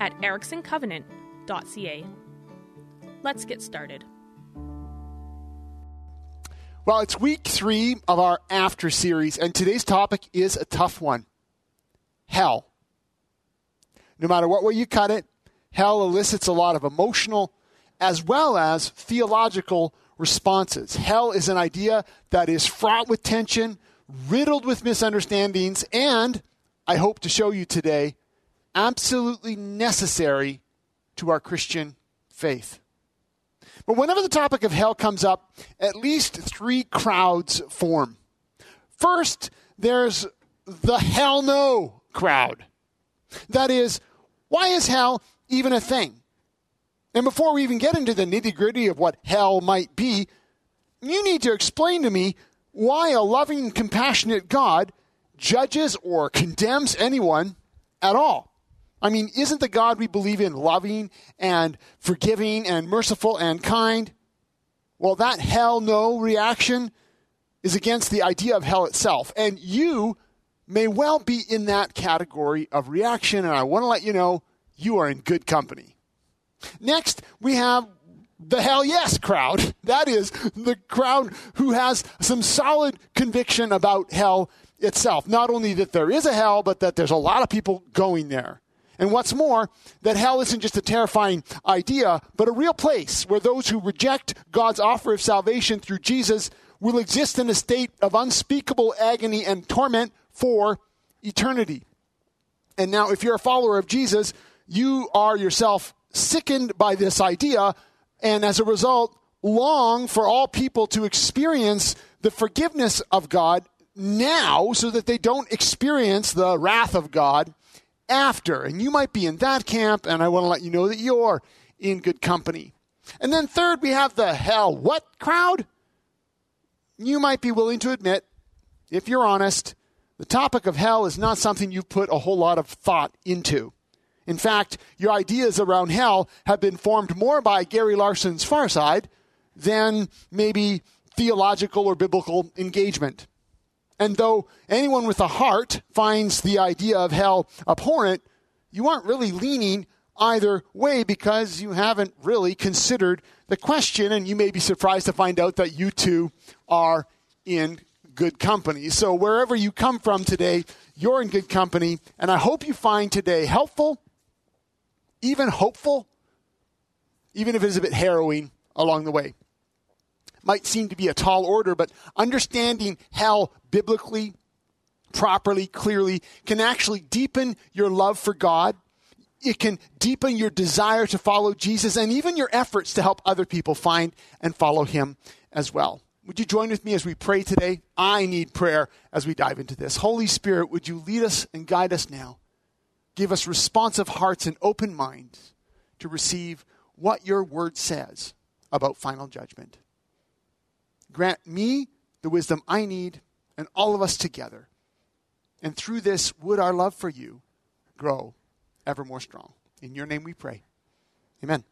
at ericksoncovenant.ca. Let's get started. Well, it's week three of our After series, and today's topic is a tough one hell. No matter what way you cut it, hell elicits a lot of emotional as well as theological responses. Hell is an idea that is fraught with tension, riddled with misunderstandings, and I hope to show you today, absolutely necessary to our Christian faith. But whenever the topic of hell comes up, at least three crowds form. First, there's the hell no crowd. That is, why is hell even a thing? And before we even get into the nitty gritty of what hell might be, you need to explain to me why a loving, compassionate God judges or condemns anyone at all. I mean, isn't the God we believe in loving and forgiving and merciful and kind? Well, that hell no reaction is against the idea of hell itself. And you may well be in that category of reaction. And I want to let you know you are in good company. Next, we have the hell yes crowd. That is the crowd who has some solid conviction about hell itself. Not only that there is a hell, but that there's a lot of people going there. And what's more, that hell isn't just a terrifying idea, but a real place where those who reject God's offer of salvation through Jesus will exist in a state of unspeakable agony and torment for eternity. And now, if you're a follower of Jesus, you are yourself sickened by this idea, and as a result, long for all people to experience the forgiveness of God now so that they don't experience the wrath of God after. And you might be in that camp, and I want to let you know that you're in good company. And then, third, we have the hell what crowd? You might be willing to admit, if you're honest, the topic of hell is not something you've put a whole lot of thought into. In fact, your ideas around hell have been formed more by Gary Larson's Far Side than maybe theological or biblical engagement. And though anyone with a heart finds the idea of hell abhorrent, you aren't really leaning either way because you haven't really considered the question, and you may be surprised to find out that you too are in good company. So, wherever you come from today, you're in good company, and I hope you find today helpful, even hopeful, even if it is a bit harrowing along the way might seem to be a tall order, but understanding hell biblically, properly, clearly can actually deepen your love for God. It can deepen your desire to follow Jesus and even your efforts to help other people find and follow him as well. Would you join with me as we pray today? I need prayer as we dive into this. Holy Spirit, would you lead us and guide us now? Give us responsive hearts and open minds to receive what your word says about final judgment. Grant me the wisdom I need and all of us together. And through this, would our love for you grow ever more strong. In your name we pray. Amen.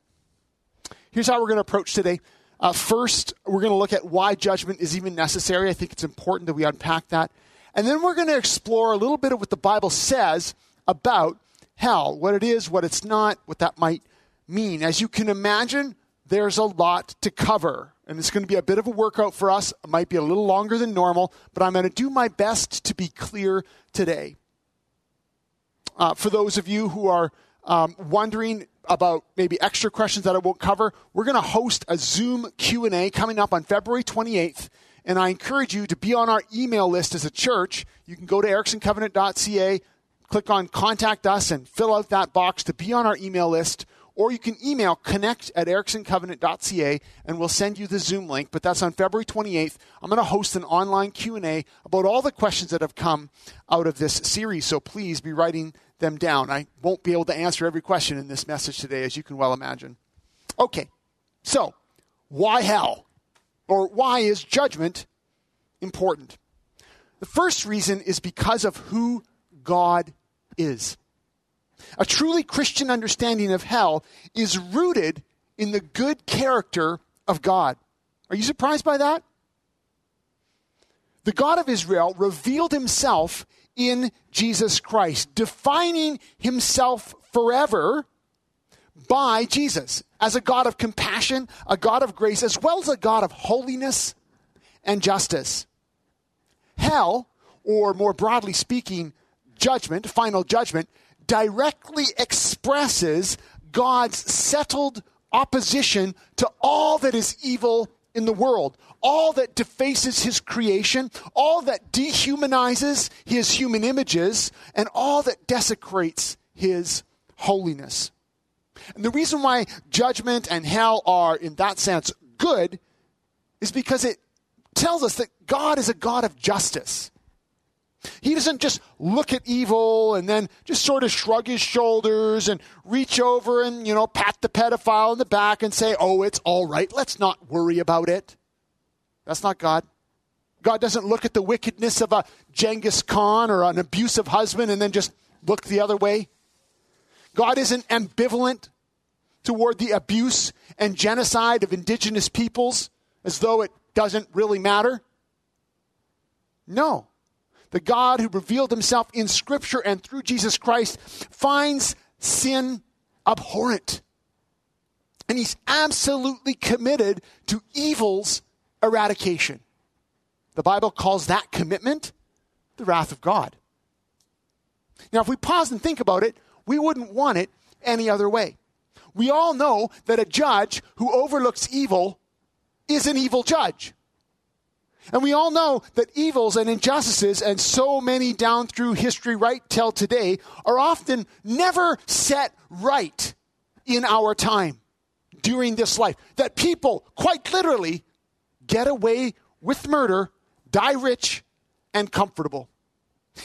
Here's how we're going to approach today. Uh, first, we're going to look at why judgment is even necessary. I think it's important that we unpack that. And then we're going to explore a little bit of what the Bible says about hell, what it is, what it's not, what that might mean. As you can imagine, there's a lot to cover. And it's going to be a bit of a workout for us. It might be a little longer than normal, but I'm going to do my best to be clear today. Uh, for those of you who are um, wondering about maybe extra questions that I won't cover, we're going to host a Zoom Q&A coming up on February 28th. And I encourage you to be on our email list as a church. You can go to ericksoncovenant.ca, click on contact us, and fill out that box to be on our email list or you can email connect at ericksoncovenant.ca and we'll send you the Zoom link. But that's on February 28th. I'm going to host an online Q&A about all the questions that have come out of this series. So please be writing them down. I won't be able to answer every question in this message today, as you can well imagine. Okay, so why hell? Or why is judgment important? The first reason is because of who God is. A truly Christian understanding of hell is rooted in the good character of God. Are you surprised by that? The God of Israel revealed himself in Jesus Christ, defining himself forever by Jesus as a God of compassion, a God of grace, as well as a God of holiness and justice. Hell, or more broadly speaking, judgment, final judgment, directly expresses God's settled opposition to all that is evil in the world, all that defaces his creation, all that dehumanizes his human images, and all that desecrates his holiness. And the reason why judgment and hell are, in that sense, good is because it tells us that God is a God of justice. He doesn't just look at evil and then just sort of shrug his shoulders and reach over and, you know, pat the pedophile in the back and say, oh, it's all right. Let's not worry about it. That's not God. God doesn't look at the wickedness of a Genghis Khan or an abusive husband and then just look the other way. God isn't ambivalent toward the abuse and genocide of indigenous peoples as though it doesn't really matter. No the God who revealed himself in Scripture and through Jesus Christ, finds sin abhorrent. And he's absolutely committed to evil's eradication. The Bible calls that commitment the wrath of God. Now, if we pause and think about it, we wouldn't want it any other way. We all know that a judge who overlooks evil is an evil judge. And we all know that evils and injustices, and so many down through history right till today, are often never set right in our time during this life. That people, quite literally, get away with murder, die rich, and comfortable.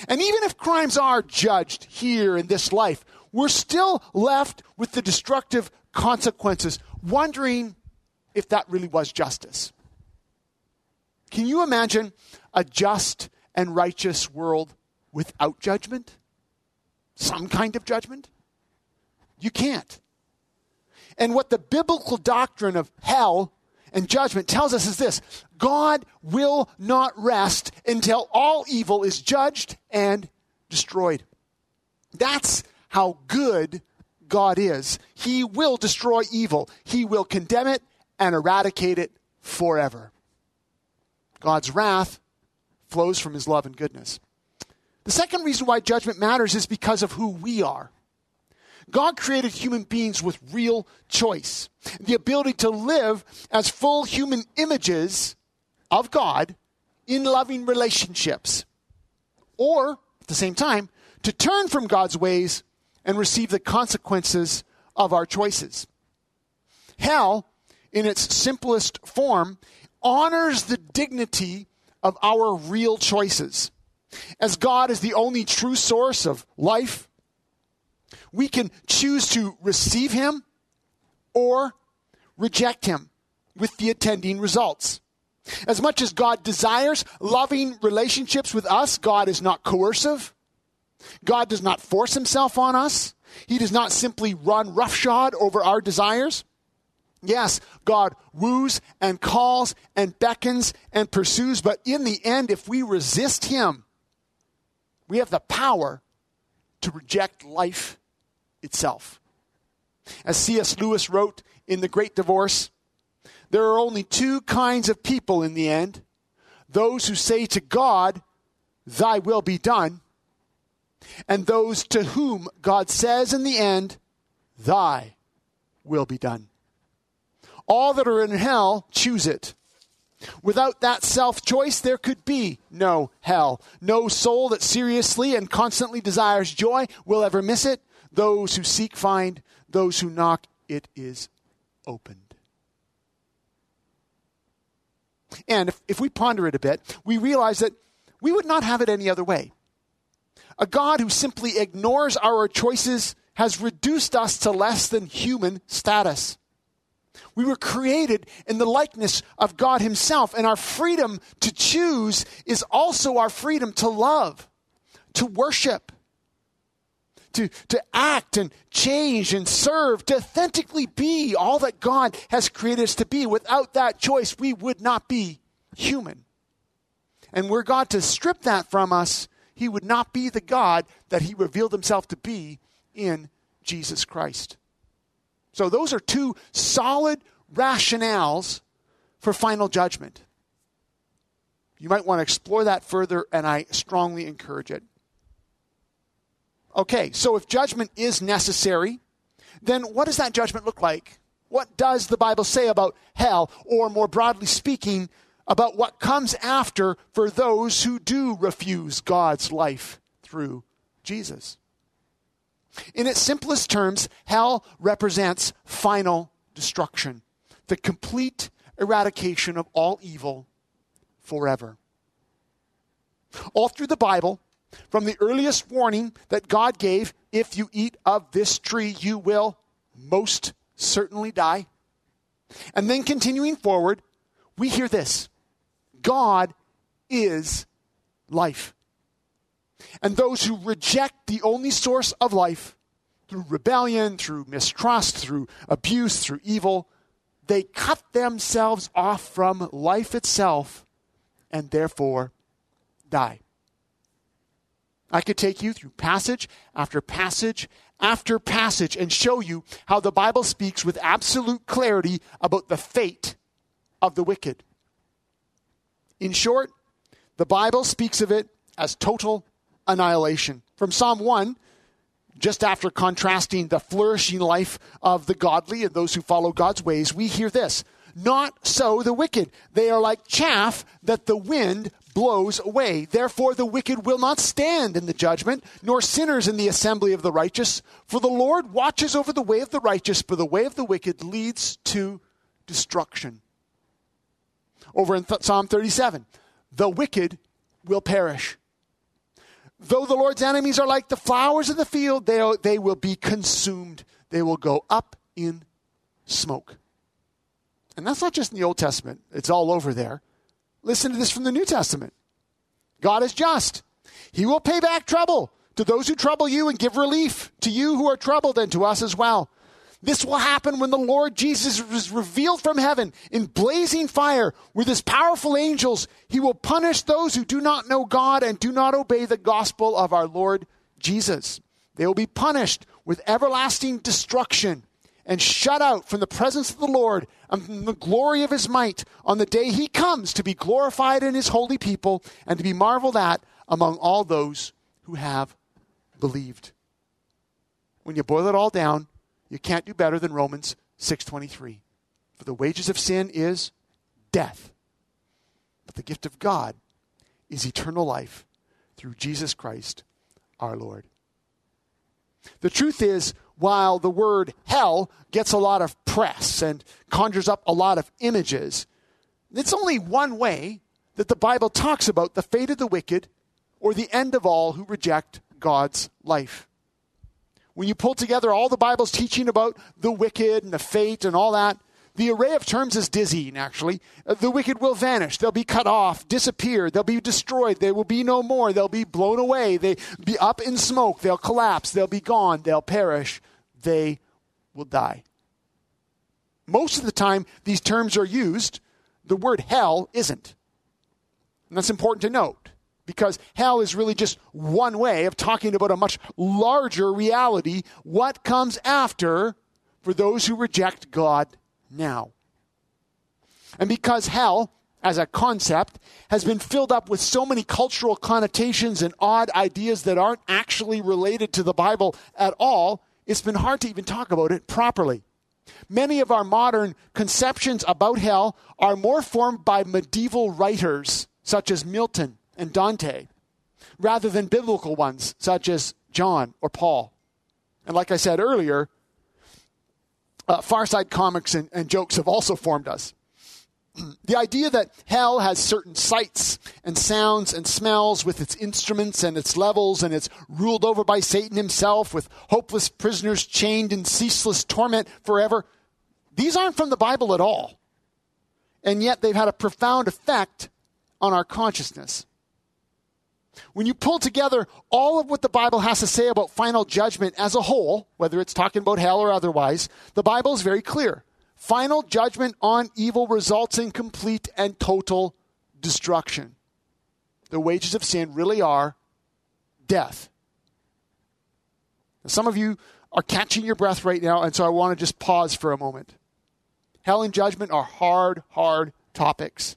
And even if crimes are judged here in this life, we're still left with the destructive consequences, wondering if that really was justice. Can you imagine a just and righteous world without judgment? Some kind of judgment? You can't. And what the biblical doctrine of hell and judgment tells us is this God will not rest until all evil is judged and destroyed. That's how good God is. He will destroy evil, He will condemn it and eradicate it forever. God's wrath flows from his love and goodness. The second reason why judgment matters is because of who we are. God created human beings with real choice, the ability to live as full human images of God in loving relationships, or at the same time, to turn from God's ways and receive the consequences of our choices. Hell, in its simplest form, honors the dignity of our real choices. As God is the only true source of life, we can choose to receive Him or reject Him with the attending results. As much as God desires loving relationships with us, God is not coercive. God does not force Himself on us. He does not simply run roughshod over our desires. Yes, God woos and calls and beckons and pursues, but in the end, if we resist Him, we have the power to reject life itself. As C.S. Lewis wrote in The Great Divorce, there are only two kinds of people in the end those who say to God, Thy will be done, and those to whom God says in the end, Thy will be done. All that are in hell choose it. Without that self choice, there could be no hell. No soul that seriously and constantly desires joy will ever miss it. Those who seek find, those who knock, it is opened. And if, if we ponder it a bit, we realize that we would not have it any other way. A God who simply ignores our choices has reduced us to less than human status. We were created in the likeness of God Himself, and our freedom to choose is also our freedom to love, to worship, to, to act and change and serve, to authentically be all that God has created us to be. Without that choice, we would not be human. And were God to strip that from us, He would not be the God that He revealed Himself to be in Jesus Christ. So, those are two solid rationales for final judgment. You might want to explore that further, and I strongly encourage it. Okay, so if judgment is necessary, then what does that judgment look like? What does the Bible say about hell, or more broadly speaking, about what comes after for those who do refuse God's life through Jesus? In its simplest terms, hell represents final destruction, the complete eradication of all evil forever. All through the Bible, from the earliest warning that God gave, if you eat of this tree, you will most certainly die. And then continuing forward, we hear this God is life. And those who reject the only source of life through rebellion, through mistrust, through abuse, through evil, they cut themselves off from life itself and therefore die. I could take you through passage after passage after passage and show you how the Bible speaks with absolute clarity about the fate of the wicked. In short, the Bible speaks of it as total annihilation. From Psalm 1, just after contrasting the flourishing life of the godly and those who follow God's ways, we hear this Not so the wicked. They are like chaff that the wind blows away. Therefore, the wicked will not stand in the judgment, nor sinners in the assembly of the righteous. For the Lord watches over the way of the righteous, but the way of the wicked leads to destruction. Over in Psalm 37, the wicked will perish. Though the Lord's enemies are like the flowers of the field, they, they will be consumed. They will go up in smoke. And that's not just in the Old Testament, it's all over there. Listen to this from the New Testament God is just, He will pay back trouble to those who trouble you and give relief to you who are troubled and to us as well. This will happen when the Lord Jesus is revealed from heaven in blazing fire with his powerful angels. He will punish those who do not know God and do not obey the gospel of our Lord Jesus. They will be punished with everlasting destruction and shut out from the presence of the Lord and from the glory of his might on the day he comes to be glorified in his holy people and to be marveled at among all those who have believed. When you boil it all down, you can't do better than Romans 6:23. For the wages of sin is death. But the gift of God is eternal life through Jesus Christ our Lord. The truth is, while the word hell gets a lot of press and conjures up a lot of images, it's only one way that the Bible talks about the fate of the wicked or the end of all who reject God's life when you pull together all the Bible's teaching about the wicked and the fate and all that, the array of terms is dizzying, actually. Uh, the wicked will vanish. They'll be cut off, disappear. They'll be destroyed. They will be no more. They'll be blown away. They'll be up in smoke. They'll collapse. They'll be gone. They'll perish. They will die. Most of the time, these terms are used. The word hell isn't. And that's important to note because hell is really just one way of talking about a much larger reality what comes after for those who reject God now. And because hell, as a concept, has been filled up with so many cultural connotations and odd ideas that aren't actually related to the Bible at all, it's been hard to even talk about it properly. Many of our modern conceptions about hell are more formed by medieval writers such as Milton and Dante rather than biblical ones such as John or Paul. And like I said earlier, uh, Farside comics and, and jokes have also formed us. the idea that hell has certain sights and sounds and smells with its instruments and its levels, and it's ruled over by Satan himself with hopeless prisoners chained in ceaseless torment forever, these aren't from the Bible at all. And yet they've had a profound effect on our consciousness. When you pull together all of what the Bible has to say about final judgment as a whole, whether it's talking about hell or otherwise, the Bible is very clear. Final judgment on evil results in complete and total destruction. The wages of sin really are death. Some of you are catching your breath right now, and so I want to just pause for a moment. Hell and judgment are hard, hard topics.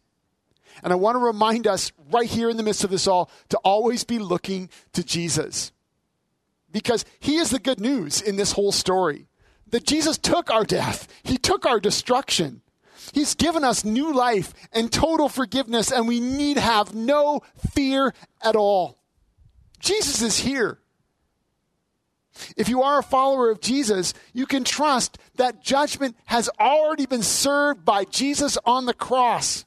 And I want to remind us right here in the midst of this all to always be looking to Jesus. Because he is the good news in this whole story. That Jesus took our death, he took our destruction. He's given us new life and total forgiveness, and we need have no fear at all. Jesus is here. If you are a follower of Jesus, you can trust that judgment has already been served by Jesus on the cross.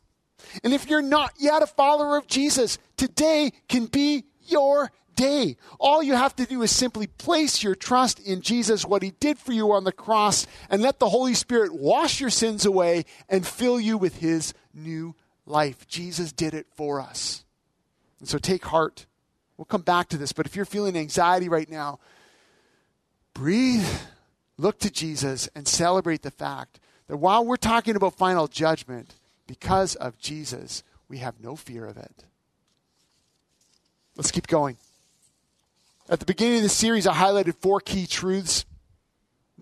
And if you're not yet a follower of Jesus, today can be your day. All you have to do is simply place your trust in Jesus, what he did for you on the cross, and let the Holy Spirit wash your sins away and fill you with his new life. Jesus did it for us. And so take heart. We'll come back to this, but if you're feeling anxiety right now, breathe, look to Jesus, and celebrate the fact that while we're talking about final judgment, because of Jesus, we have no fear of it. Let's keep going. At the beginning of the series, I highlighted four key truths.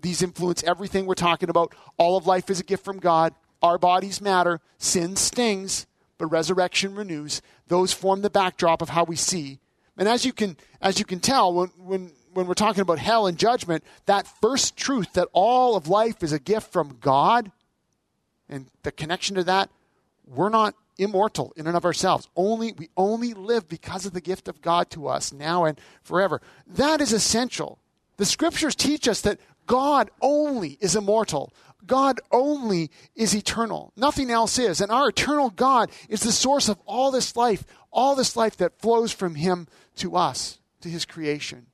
These influence everything we're talking about. All of life is a gift from God. Our bodies matter. Sin stings, but resurrection renews. Those form the backdrop of how we see. And as you can, as you can tell, when, when, when we're talking about hell and judgment, that first truth that all of life is a gift from God and the connection to that, we're not immortal in and of ourselves. Only we only live because of the gift of God to us now and forever. That is essential. The scriptures teach us that God only is immortal. God only is eternal. Nothing else is. And our eternal God is the source of all this life, all this life that flows from him to us, to his creation.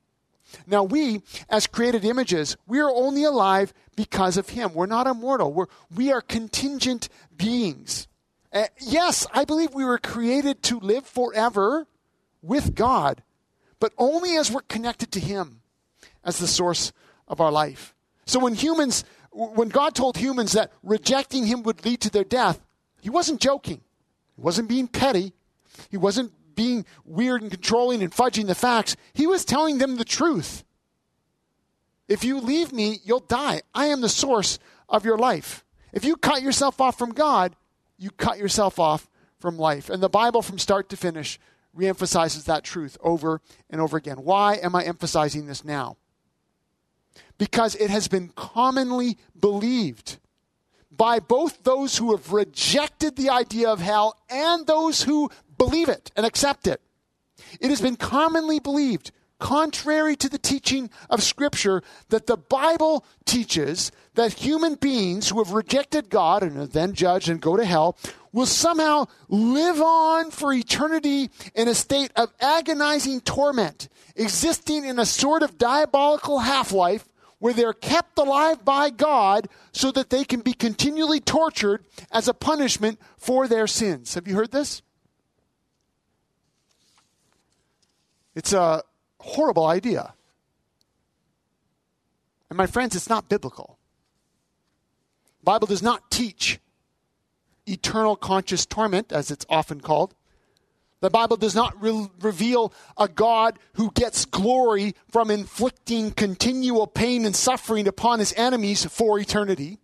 Now, we, as created images, we are only alive because of Him. We're not immortal. We're, we are contingent beings. Uh, yes, I believe we were created to live forever with God, but only as we're connected to Him as the source of our life. So when humans, when God told humans that rejecting Him would lead to their death, He wasn't joking. He wasn't being petty. He wasn't being weird and controlling and fudging the facts. He was telling them the truth. If you leave me, you'll die. I am the source of your life. If you cut yourself off from God, you cut yourself off from life. And the Bible, from start to finish, reemphasizes that truth over and over again. Why am I emphasizing this now? Because it has been commonly believed by both those who have rejected the idea of hell and those who believe it and accept it. It has been commonly believed, contrary to the teaching of Scripture, that the Bible teaches that human beings who have rejected God and are then judged and go to hell will somehow live on for eternity in a state of agonizing torment, existing in a sort of diabolical half life where they're kept alive by God so that they can be continually tortured as a punishment for their sins. Have you heard this? It's a horrible idea. And my friends, it's not biblical. Bible does not teach eternal conscious torment, as it's often called. The Bible does not re- reveal a God who gets glory from inflicting continual pain and suffering upon his enemies for eternity.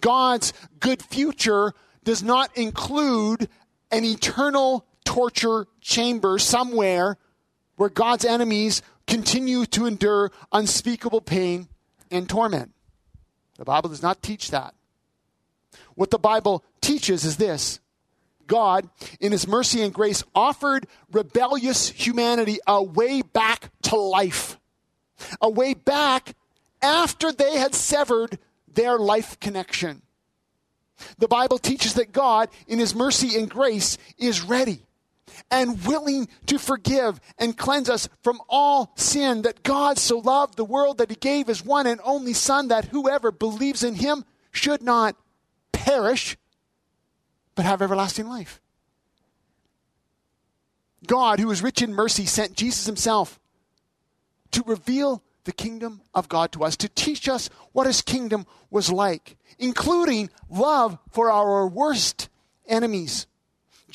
God's good future does not include an eternal torture chamber somewhere where God's enemies continue to endure unspeakable pain and torment. The Bible does not teach that. What the Bible teaches is this God, in His mercy and grace, offered rebellious humanity a way back to life, a way back after they had severed their life connection. The Bible teaches that God, in His mercy and grace, is ready and willing to forgive and cleanse us from all sin. That God so loved the world that He gave His one and only Son, that whoever believes in Him should not perish, but have everlasting life. God, who is rich in mercy, sent Jesus Himself to reveal the kingdom of God to us, to teach us what His kingdom was like, including love for our worst enemies.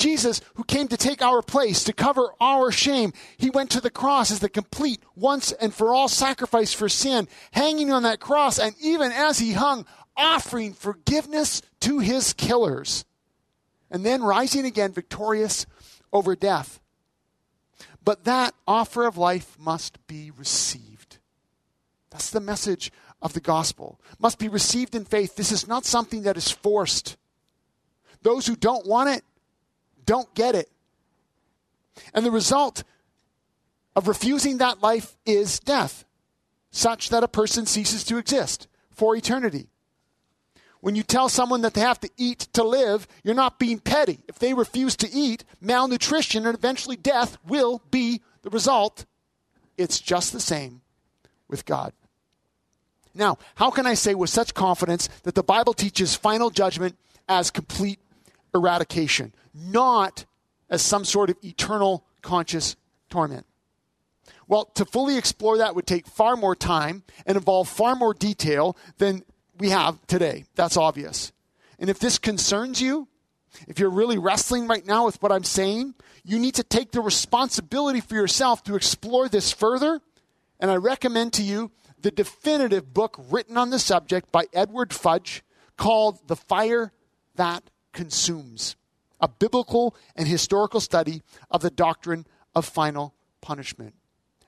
Jesus, who came to take our place, to cover our shame, he went to the cross as the complete, once and for all sacrifice for sin, hanging on that cross, and even as he hung, offering forgiveness to his killers, and then rising again victorious over death. But that offer of life must be received. That's the message of the gospel. Must be received in faith. This is not something that is forced. Those who don't want it don't get it. And the result of refusing that life is death, such that a person ceases to exist for eternity. When you tell someone that they have to eat to live, you're not being petty. If they refuse to eat, malnutrition and eventually death will be the result. It's just the same with God. Now, how can I say with such confidence that the Bible teaches final judgment as complete eradication, not as some sort of eternal conscious torment? Well, to fully explore that would take far more time and involve far more detail than we have today. That's obvious. And if this concerns you, if you're really wrestling right now with what I'm saying, you need to take the responsibility for yourself to explore this further. And I recommend to you the definitive book written on the subject by Edward Fudge called The Fire That Consumes, a biblical and historical study of the doctrine of final punishment.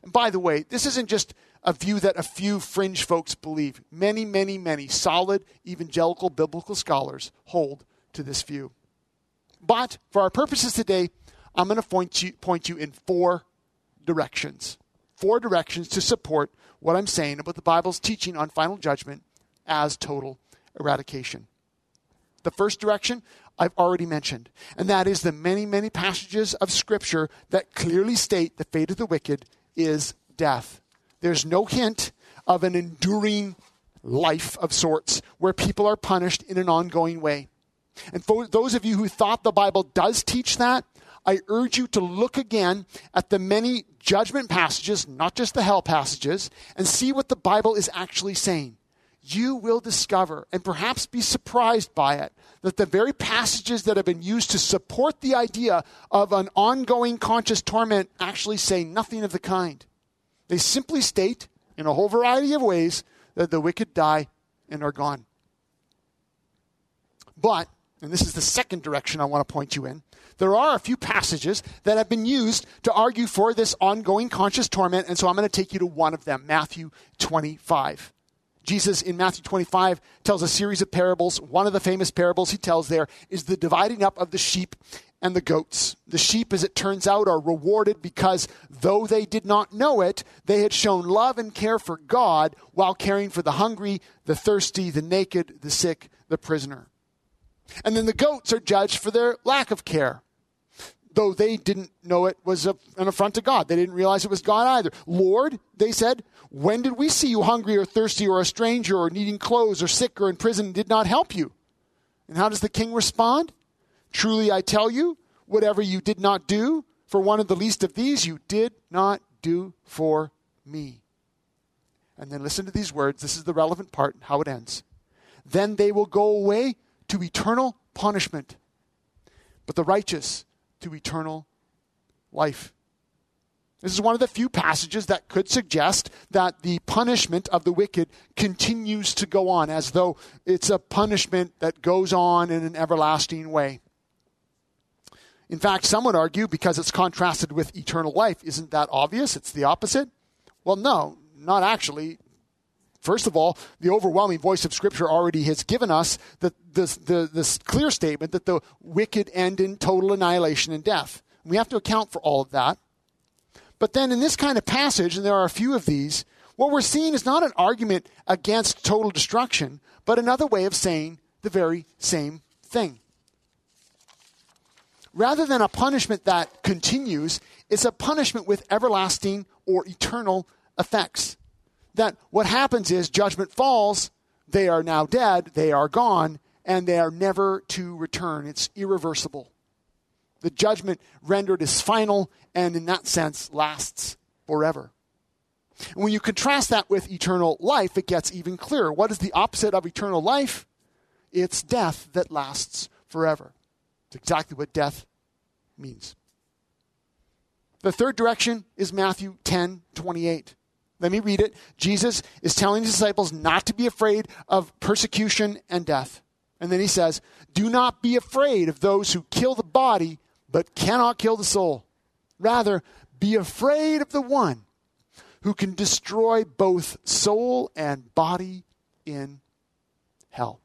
And by the way, this isn't just a view that a few fringe folks believe. Many, many, many solid evangelical biblical scholars hold to this view. But for our purposes today, I'm going to point you, point you in four directions. Four directions to support what I'm saying about the Bible's teaching on final judgment as total eradication. The first direction I've already mentioned, and that is the many, many passages of Scripture that clearly state the fate of the wicked is death. There's no hint of an enduring life of sorts where people are punished in an ongoing way. And for those of you who thought the Bible does teach that, I urge you to look again at the many judgment passages, not just the hell passages, and see what the Bible is actually saying. You will discover and perhaps be surprised by it that the very passages that have been used to support the idea of an ongoing conscious torment actually say nothing of the kind. They simply state, in a whole variety of ways, that the wicked die and are gone. But, and this is the second direction I want to point you in, there are a few passages that have been used to argue for this ongoing conscious torment, and so I'm going to take you to one of them, Matthew 25. Jesus in Matthew 25 tells a series of parables. One of the famous parables he tells there is the dividing up of the sheep and the goats. The sheep, as it turns out, are rewarded because though they did not know it, they had shown love and care for God while caring for the hungry, the thirsty, the naked, the sick, the prisoner. And then the goats are judged for their lack of care. Though they didn't know it was a, an affront to God. They didn't realize it was God either. Lord, they said, when did we see you hungry or thirsty or a stranger or needing clothes or sick or in prison and did not help you? And how does the king respond? Truly I tell you, whatever you did not do for one of the least of these, you did not do for me. And then listen to these words. This is the relevant part, how it ends. Then they will go away to eternal punishment, but the righteous to eternal life. This is one of the few passages that could suggest that the punishment of the wicked continues to go on, as though it's a punishment that goes on in an everlasting way. In fact, some would argue because it's contrasted with eternal life, isn't that obvious? It's the opposite? Well, no, not actually. First of all, the overwhelming voice of Scripture already has given us the, the, the, clear statement that the wicked end in total annihilation and death. We have to account for all of that. But then in this kind of passage, and there are a few of these, what we're seeing is not an argument against total destruction, but another way of saying the very same thing. Rather than a punishment that continues, it's a punishment with everlasting or eternal effects. That what happens is judgment falls, they are now dead, they are gone, and they are never to return. It's irreversible. The judgment rendered is final and, in that sense, lasts forever. And when you contrast that with eternal life, it gets even clearer. What is the opposite of eternal life? It's death that lasts forever. It's exactly what death means. The third direction is Matthew 10 28. Let me read it. Jesus is telling his disciples not to be afraid of persecution and death. And then he says, Do not be afraid of those who kill the body, but cannot kill the soul. Rather, be afraid of the one who can destroy both soul and body in hell.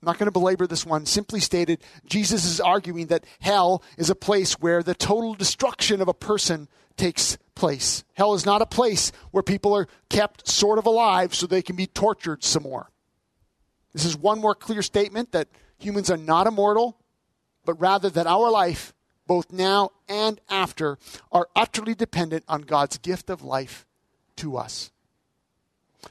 I'm not going to belabor this one. Simply stated, Jesus is arguing that hell is a place where the total destruction of a person takes place. Hell is not a place where people are kept sort of alive so they can be tortured some more. This is one more clear statement that humans are not immortal, but rather that our life, both now and after, are utterly dependent on God's gift of life to us.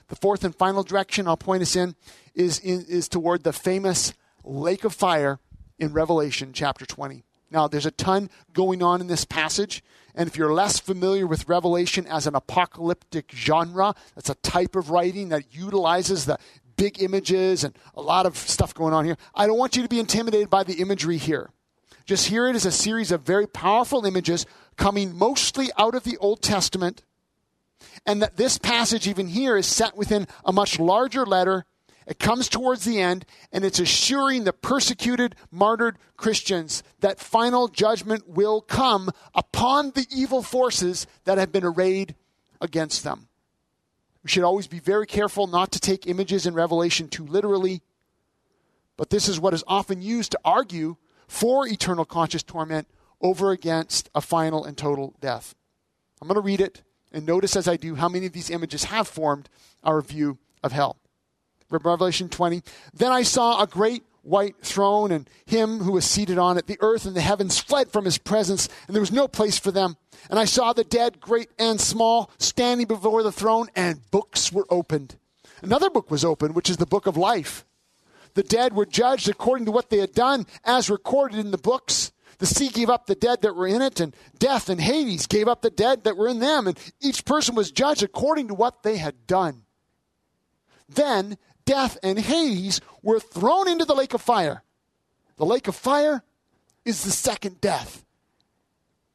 The fourth and final direction I'll point us in is, in, is toward the famous lake of fire in Revelation chapter 20. Now, there's a ton going on in this passage. And if you're less familiar with Revelation as an apocalyptic genre, that's a type of writing that utilizes the big images and a lot of stuff going on here. I don't want you to be intimidated by the imagery here. Just hear it as a series of very powerful images coming mostly out of the Old Testament and that this passage, even here, is set within a much larger letter. It comes towards the end, and it's assuring the persecuted, martyred Christians that final judgment will come upon the evil forces that have been arrayed against them. We should always be very careful not to take images in Revelation too literally, but this is what is often used to argue for eternal conscious torment over against a final and total death. I'm going to read it and notice as I do how many of these images have formed our view of hell. Revelation 20. Then I saw a great white throne and him who was seated on it. The earth and the heavens fled from his presence, and there was no place for them. And I saw the dead, great and small, standing before the throne, and books were opened. Another book was opened, which is the book of life. The dead were judged according to what they had done, as recorded in the books. The sea gave up the dead that were in it, and death and Hades gave up the dead that were in them, and each person was judged according to what they had done. Then death and Hades were thrown into the lake of fire. The lake of fire is the second death.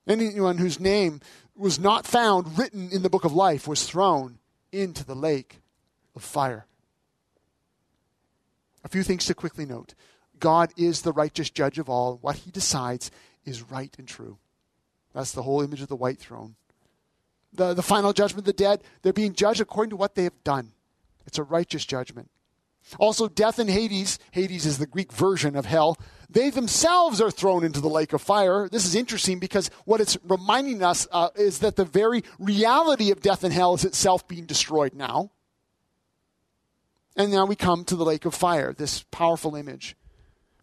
Anyone whose name was not found written in the book of life was thrown into the lake of fire. A few things to quickly note. God is the righteous judge of all. What he decides is right and true. That's the whole image of the white throne. The, the final judgment of the dead, they're being judged according to what they have done. It's a righteous judgment. Also, death and Hades, Hades is the Greek version of hell, they themselves are thrown into the lake of fire. This is interesting because what it's reminding us uh, is that the very reality of death and hell is itself being destroyed now. And now we come to the lake of fire, this powerful image.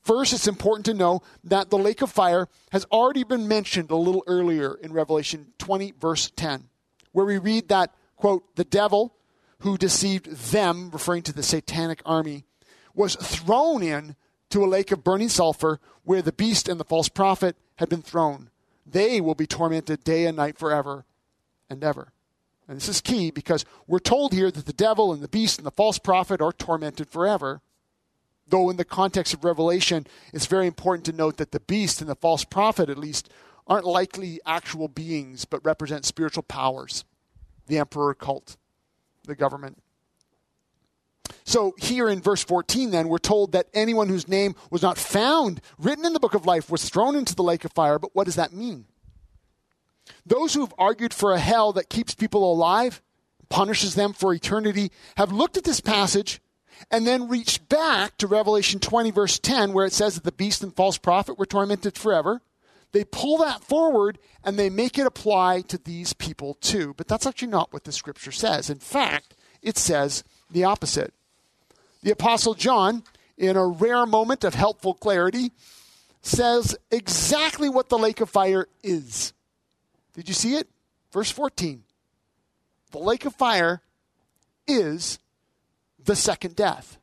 First, it's important to know that the lake of fire has already been mentioned a little earlier in Revelation 20, verse 10, where we read that, quote, the devil who deceived them, referring to the satanic army, was thrown in to a lake of burning sulfur where the beast and the false prophet had been thrown. They will be tormented day and night forever and ever. And this is key because we're told here that the devil and the beast and the false prophet are tormented forever. Though, in the context of Revelation, it's very important to note that the beast and the false prophet, at least, aren't likely actual beings, but represent spiritual powers the emperor cult, the government. So, here in verse 14, then, we're told that anyone whose name was not found written in the book of life was thrown into the lake of fire. But what does that mean? Those who have argued for a hell that keeps people alive, punishes them for eternity, have looked at this passage and then reached back to Revelation 20, verse 10, where it says that the beast and false prophet were tormented forever. They pull that forward and they make it apply to these people too. But that's actually not what the scripture says. In fact, it says the opposite. the Apostle John, in a rare moment of helpful clarity, says exactly what the lake of fire is. Did you see it? Verse 14. The lake of fire is the second death.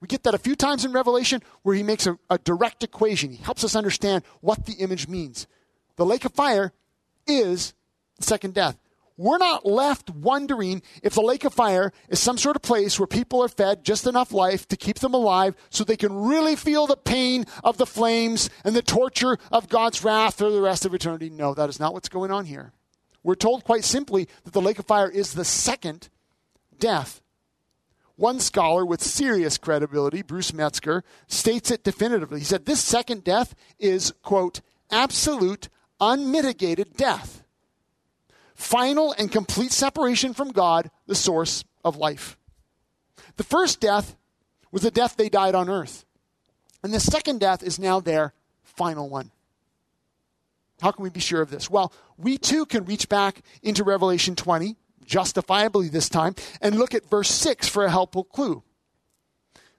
We get that a few times in Revelation where he makes a, a, direct equation. He helps us understand what the image means. The lake of fire is the second death. We're not left wondering if the lake of fire is some sort of place where people are fed just enough life to keep them alive so they can really feel the pain of the flames and the torture of God's wrath for the rest of eternity. No, that is not what's going on here. We're told quite simply that the lake of fire is the second death. One scholar with serious credibility, Bruce Metzger, states it definitively. He said, This second death is, quote, absolute, unmitigated death. Final and complete separation from God, the source of life. The first death was the death they died on earth. And the second death is now their final one. How can we be sure of this? Well, we too can reach back into Revelation 20 justifiably this time, and look at verse 6 for a helpful clue.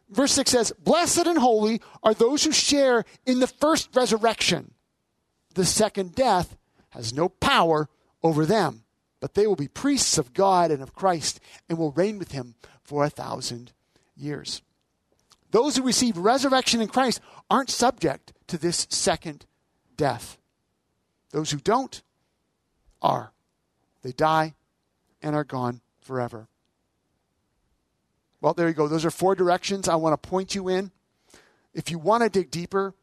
Verse 6 says, Blessed and holy are those who share in the first resurrection. The second death has no power over them, but they will be priests of God and of Christ and will reign with him for a thousand years. Those who receive resurrection in Christ aren't subject to this second death. Those who don't are. They die and are gone forever. Well, there you go. Those are four directions I want to point you in. If you want to dig deeper,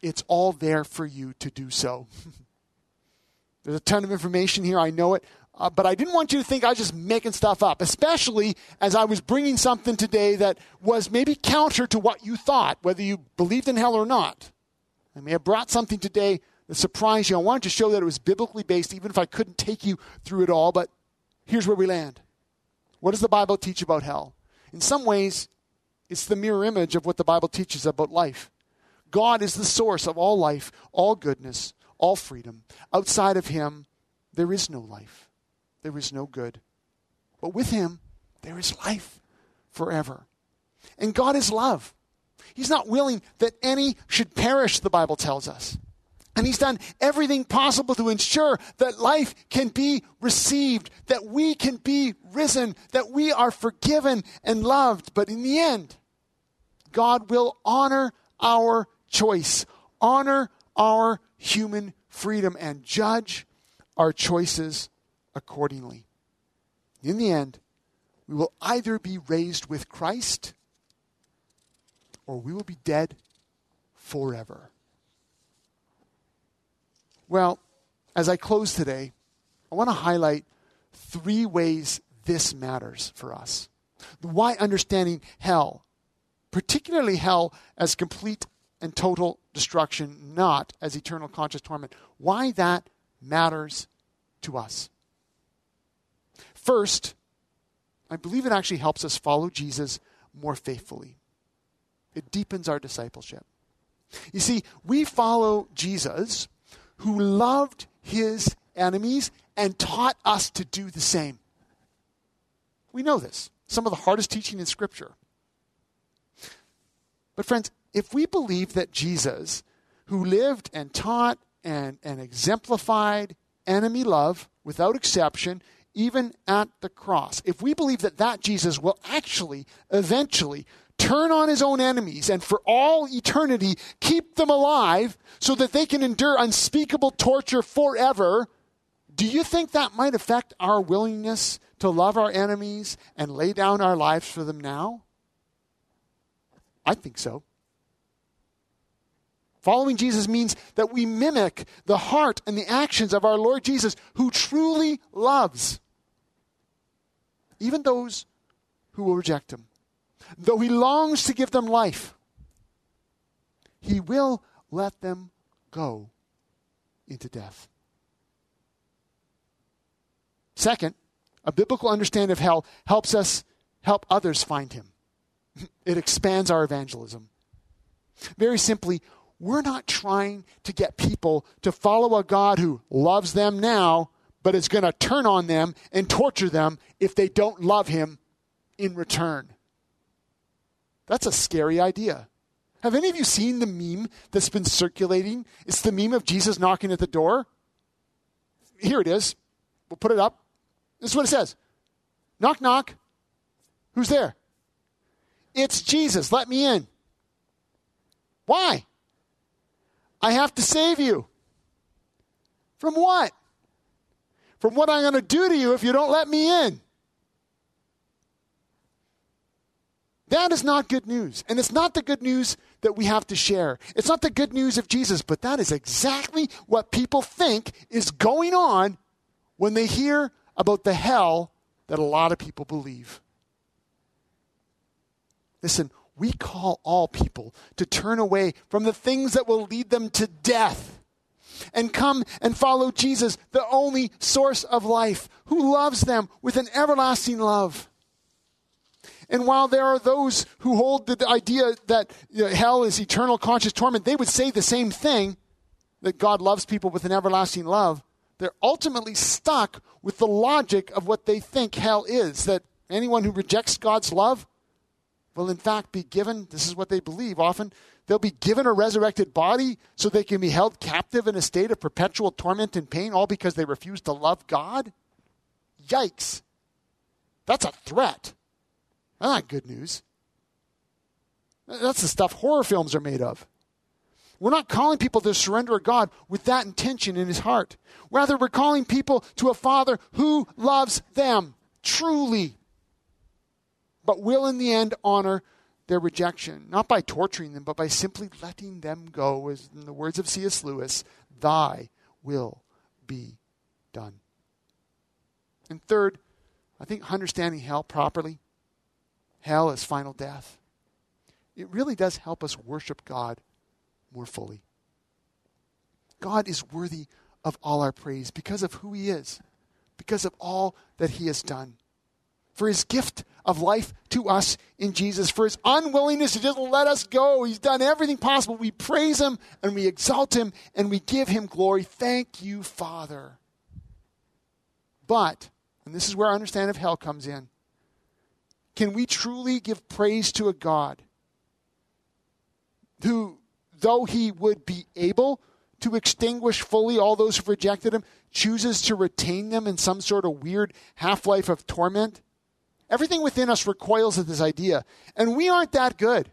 it's all there for you to do so. There's a ton of information here. I know it. Uh, but I didn't want you to think I was just making stuff up, especially as I was bringing something today that was maybe counter to what you thought, whether you believed in hell or not. I may have brought something today that surprised you. I wanted to show that it was biblically based, even if I couldn't take you through it all. But here's where we land. What does the Bible teach about hell? In some ways, it's the mirror image of what the Bible teaches about life. God is the source of all life, all goodness, all freedom. Outside of Him, there is no life, there is no good. But with Him, there is life forever. And God is love. He's not willing that any should perish, the Bible tells us. And he's done everything possible to ensure that life can be received, that we can be risen, that we are forgiven and loved. But in the end, God will honor our choice, honor our human freedom, and judge our choices accordingly. In the end, we will either be raised with Christ or we will be dead forever. Well, as I close today, I want to highlight three ways this matters for us. Why understanding hell, particularly hell as complete and total destruction, not as eternal conscious torment, why that matters to us. First, I believe it actually helps us follow Jesus more faithfully. It deepens our discipleship. You see, we follow Jesus who loved his enemies and taught us to do the same. We know this. Some of the hardest teaching in Scripture. But, friends, if we believe that Jesus, who lived and taught and, and exemplified enemy love without exception, even at the cross, if we believe that that Jesus will actually, eventually, turn on his own enemies and for all eternity keep them alive so that they can endure unspeakable torture forever, do you think that might affect our willingness to love our enemies and lay down our lives for them now? I think so. Following Jesus means that we mimic the heart and the actions of our Lord Jesus, who truly loves even those who will reject him. Though he longs to give them life, he will let them go into death. Second, a biblical understanding of hell helps us help others find him. It expands our evangelism. Very simply, we're not trying to get people to follow a God who loves them now, but is going to turn on them and torture them if they don't love him in return. That's a scary idea. Have any of you seen the meme that's been circulating? It's the meme of Jesus knocking at the door. Here it is. We'll put it up. This is what it says Knock, knock. Who's there? It's Jesus. Let me in. Why? I have to save you. From what? From what I'm going to do to you if you don't let me in. That is not good news. And it's not the good news that we have to share. It's not the good news of Jesus, but that is exactly what people think is going on when they hear about the hell that a lot of people believe. Listen, we call all people to turn away from the things that will lead them to death and come and follow Jesus, the only source of life, who loves them with an everlasting love. And while there are those who hold the idea that you know, hell is eternal conscious torment, they would say the same thing that God loves people with an everlasting love. They're ultimately stuck with the logic of what they think hell is that anyone who rejects God's love will, in fact, be given this is what they believe often they'll be given a resurrected body so they can be held captive in a state of perpetual torment and pain, all because they refuse to love God? Yikes. That's a threat. That's not good news. That's the stuff horror films are made of. We're not calling people to surrender to God with that intention in his heart. Rather, we're calling people to a Father who loves them truly, but will in the end honor their rejection, not by torturing them, but by simply letting them go, as in the words of C.S. Lewis, thy will be done. And third, I think understanding hell properly hell is final death. It really does help us worship God more fully. God is worthy of all our praise because of who He is, because of all that He has done. For His gift of life to us in Jesus, for His unwillingness to just let us go. He's done everything possible. We praise Him and we exalt Him and we give Him glory. Thank you, Father. But, and this is where our understanding of hell comes in, can we truly give praise to a God who, though he would be able to extinguish fully all those who've rejected him, chooses to retain them in some sort of weird half life of torment? Everything within us recoils at this idea. And we aren't that good.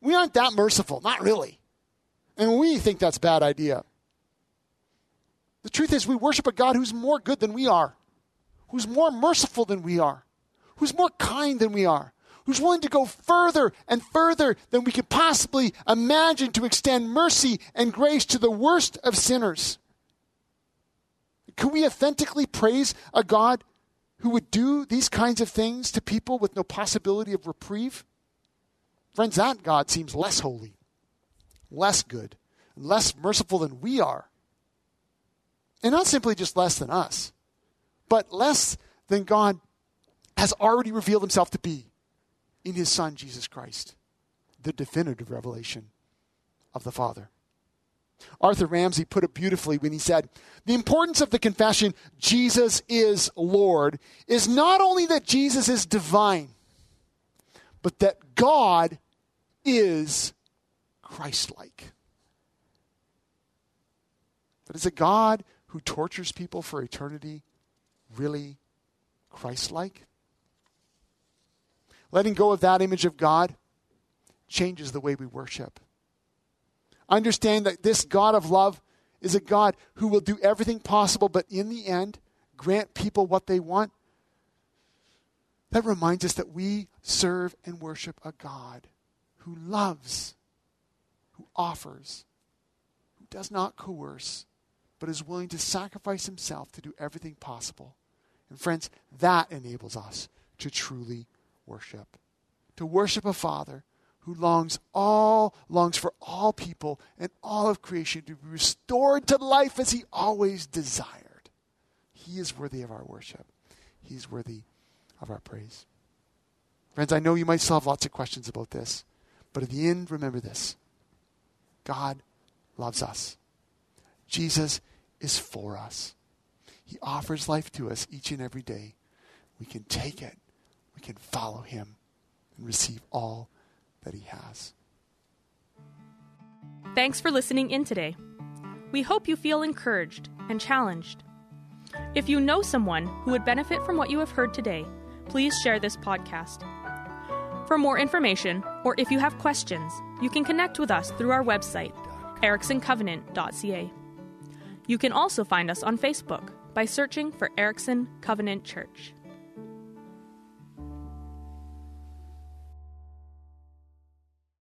We aren't that merciful. Not really. And we think that's a bad idea. The truth is, we worship a God who's more good than we are, who's more merciful than we are who's more kind than we are, who's willing to go further and further than we could possibly imagine to extend mercy and grace to the worst of sinners. Can we authentically praise a God who would do these kinds of things to people with no possibility of reprieve? Friends, that God seems less holy, less good, less merciful than we are. And not simply just less than us, but less than God has already revealed himself to be in his Son, Jesus Christ, the definitive revelation of the Father. Arthur Ramsey put it beautifully when he said, The importance of the confession, Jesus is Lord, is not only that Jesus is divine, but that God is Christ like. But is a God who tortures people for eternity really Christ like? Letting go of that image of God changes the way we worship. Understand that this God of love is a God who will do everything possible, but in the end, grant people what they want. That reminds us that we serve and worship a God who loves, who offers, who does not coerce, but is willing to sacrifice himself to do everything possible. And friends, that enables us to truly worship. To worship a Father who longs all longs for all people and all of creation to be restored to life as he always desired. He is worthy of our worship. He's worthy of our praise. Friends, I know you might still have lots of questions about this, but at the end, remember this God loves us. Jesus is for us. He offers life to us each and every day. We can take it can follow him and receive all that He has. Thanks for listening in today. We hope you feel encouraged and challenged. If you know someone who would benefit from what you have heard today, please share this podcast. For more information, or if you have questions, you can connect with us through our website, ericksoncovenant.ca. You can also find us on Facebook by searching for Erickson Covenant Church.